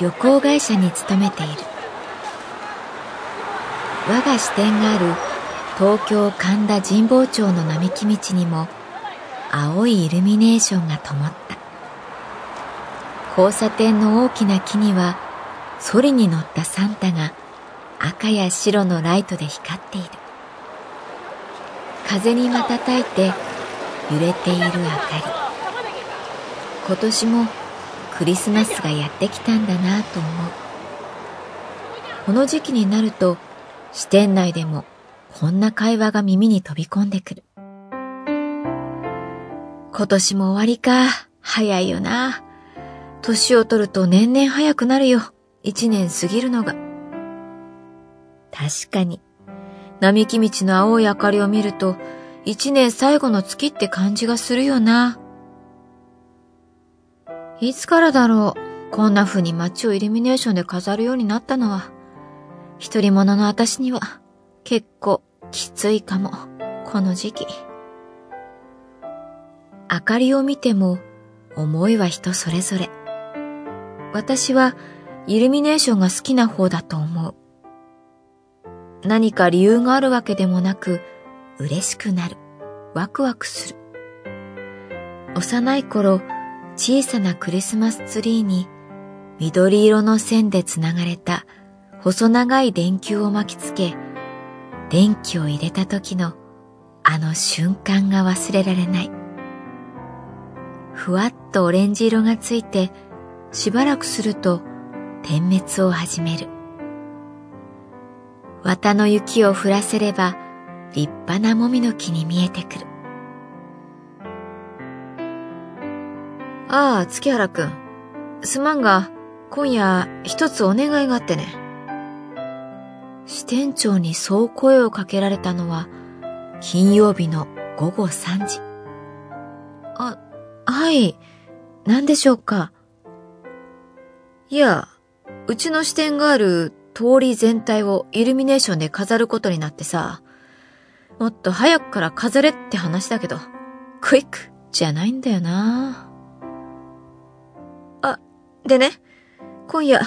旅行会社に勤めている。我が支店がある東京神田神保町の並木道にも青いイルミネーションが灯った。交差点の大きな木にはソリに乗ったサンタが赤や白のライトで光っている。風に瞬いて揺れている明かり。今年もクリスマスがやってきたんだなと思う。この時期になると支店内でもこんな会話が耳に飛び込んでくる。今年も終わりか。早いよな。年を取ると年々早くなるよ。一年過ぎるのが。確かに。並木道の青い明かりを見ると一年最後の月って感じがするよな。いつからだろう、こんな風に街をイルミネーションで飾るようになったのは。一人者の私には結構きついかも、この時期。明かりを見ても思いは人それぞれ。私はイルミネーションが好きな方だと思う。何か理由があるわけでもなく、嬉しくなる。ワクワクする。幼い頃、小さなクリスマスツリーに緑色の線でつながれた細長い電球を巻きつけ、電気を入れた時のあの瞬間が忘れられない。ふわっとオレンジ色がついて、しばらくすると点滅を始める。綿の雪を降らせれば、立派なもみの木に見えてくる。ああ、月原くん。すまんが、今夜一つお願いがあってね。支店長にそう声をかけられたのは、金曜日の午後3時。あ、はい。何でしょうか？いや、うちの支店がある通り全体をイルミネーションで飾ることになってさ、もっと早くから飾れって話だけど、クイックじゃないんだよな、でね、今夜、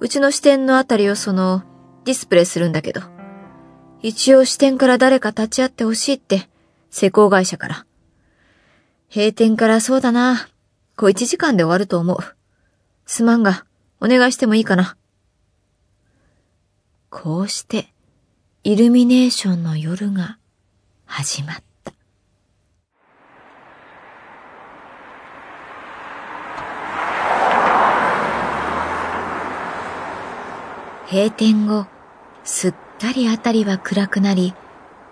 うちの支店のあたりをその、ディスプレイするんだけど、一応支店から誰か立ち会ってほしいって、施工会社から。閉店からそうだな、小一時間で終わると思う。すまんが、お願いしてもいいかな。こうして、イルミネーションの夜が始まった。閉店後、すっかりあたりは暗くなり、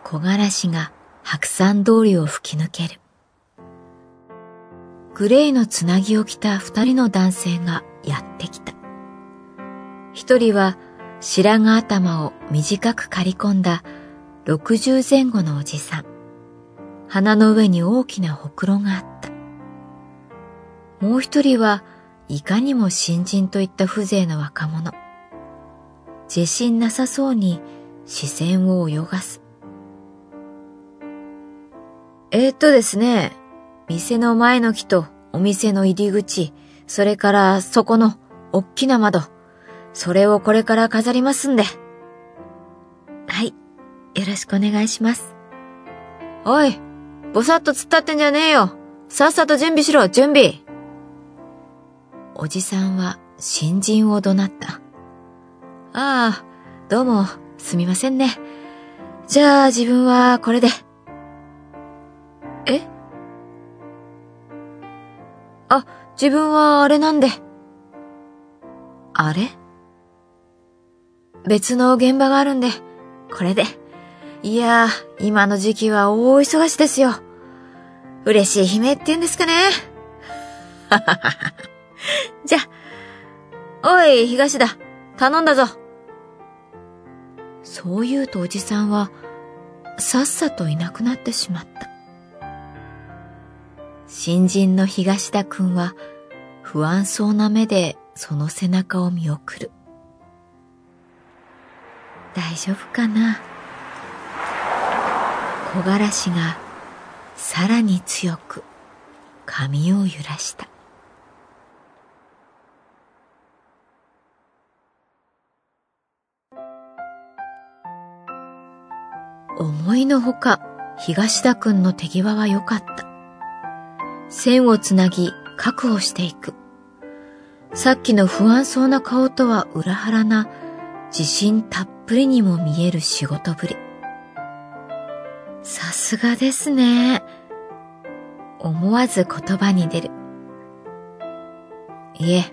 木枯らしが白山通りを吹き抜ける。グレーのつなぎを着た二人の男性がやってきた。一人は白髪頭を短く刈り込んだ60前後のおじさん。鼻の上に大きなほくろがあった。もう一人はいかにも新人といった風情の若者。自信なさそうに視線を泳がす。えー、っとですね、店の前の木とお店の入り口、それからそこのおっきな窓、それをこれから飾りますんで。はい、よろしくお願いします。おい、ぼさっと突っ立ってんじゃねえよ。さっさと準備しろ、準備。おじさんは新人を怒鳴った。ああ、どうも、すみませんね。じゃあ自分はこれで。え？あ、自分はあれなんで。あれ？別の現場があるんで、これで。いやー、今の時期は大忙しですよ。嬉しい悲鳴って言うんですかね。はははは。じゃ、おい、東だ。頼んだぞ。そう言うとおじさんは、さっさといなくなってしまった。新人の東田くんは、不安そうな目でその背中を見送る。大丈夫かな？木枯らしがさらに強く髪を揺らした。思いのほか東田くんの手際は良かった。線をつなぎ確保していく。さっきの不安そうな顔とは裏腹な自信たっぷりにも見える仕事ぶり。さすがですね。思わず言葉に出る。いえ、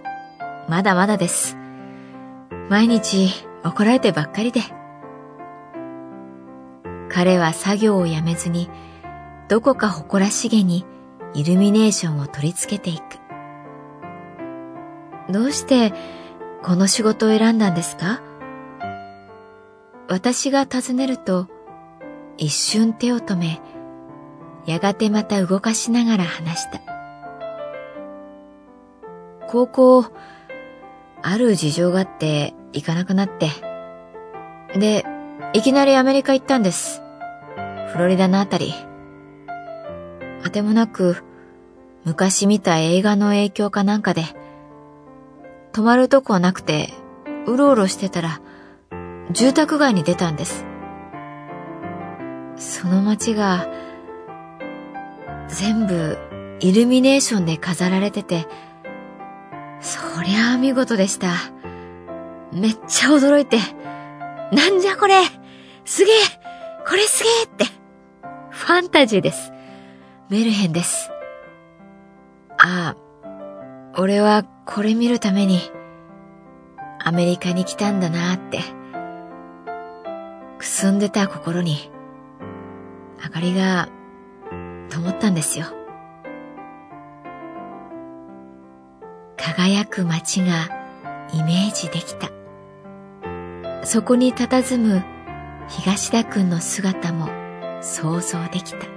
まだまだです。毎日怒られてばっかりで。彼は作業をやめずに、どこか誇らしげにイルミネーションを取り付けていく。どうしてこの仕事を選んだんですか？私が尋ねると、一瞬手を止め、やがてまた動かしながら話した。高校、ある事情があって行かなくなって、で、いきなりアメリカ行ったんです。フロリダのあたり。あてもなく、昔見た映画の影響かなんかで、泊まるとこなくて、うろうろしてたら、住宅街に出たんです。その街が、全部イルミネーションで飾られてて、そりゃあ見事でした。めっちゃ驚いて、なんじゃこれすげえこれすげえって、ファンタジーです。メルヘンです。ああ、俺はこれ見るために、アメリカに来たんだなって、くすんでた心に、明かりが、灯ったんですよ。輝く街がイメージできた。そこに佇む東田くんの姿も想像できた。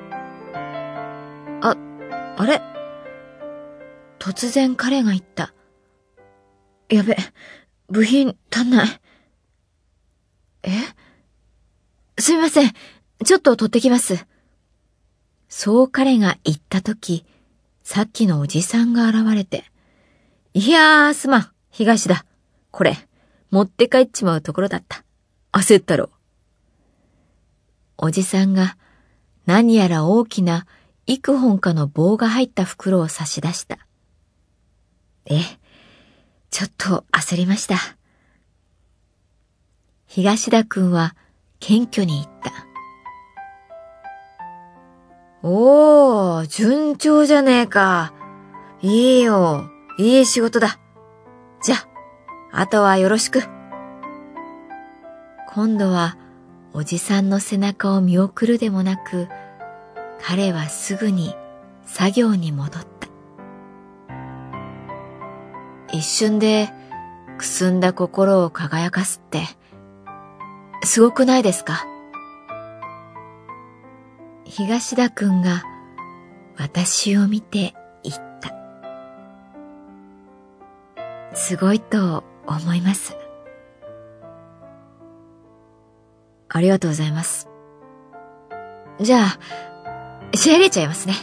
あ、あれ？突然彼が言った。やべ、部品足んない。え？すみません。ちょっと取ってきます。そう彼が言ったとき、さっきのおじさんが現れて、いやー、すまん、東だ。これ、持って帰っちまうところだった。焦ったろう。おじさんが何やら大きな幾本かの棒が入った袋を差し出した。え、ちょっと焦りました。東田くんは謙虚に言った。おー、順調じゃねえか。いいよ、いい仕事だ。じゃ、あとはよろしく。今度はおじさんの背中を見送るでもなく、彼はすぐに作業に戻った。一瞬でくすんだ心を輝かすって、すごくないですか？東田くんが私を見て言った。すごいと思います。ありがとうございます。じゃあ、仕上げちゃいますね。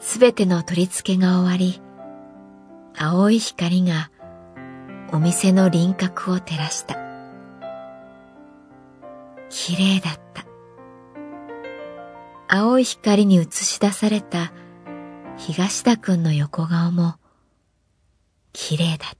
すべての取り付けが終わり、青い光がお店の輪郭を照らした。綺麗だった。青い光に映し出された東田くんの横顔も綺麗だった。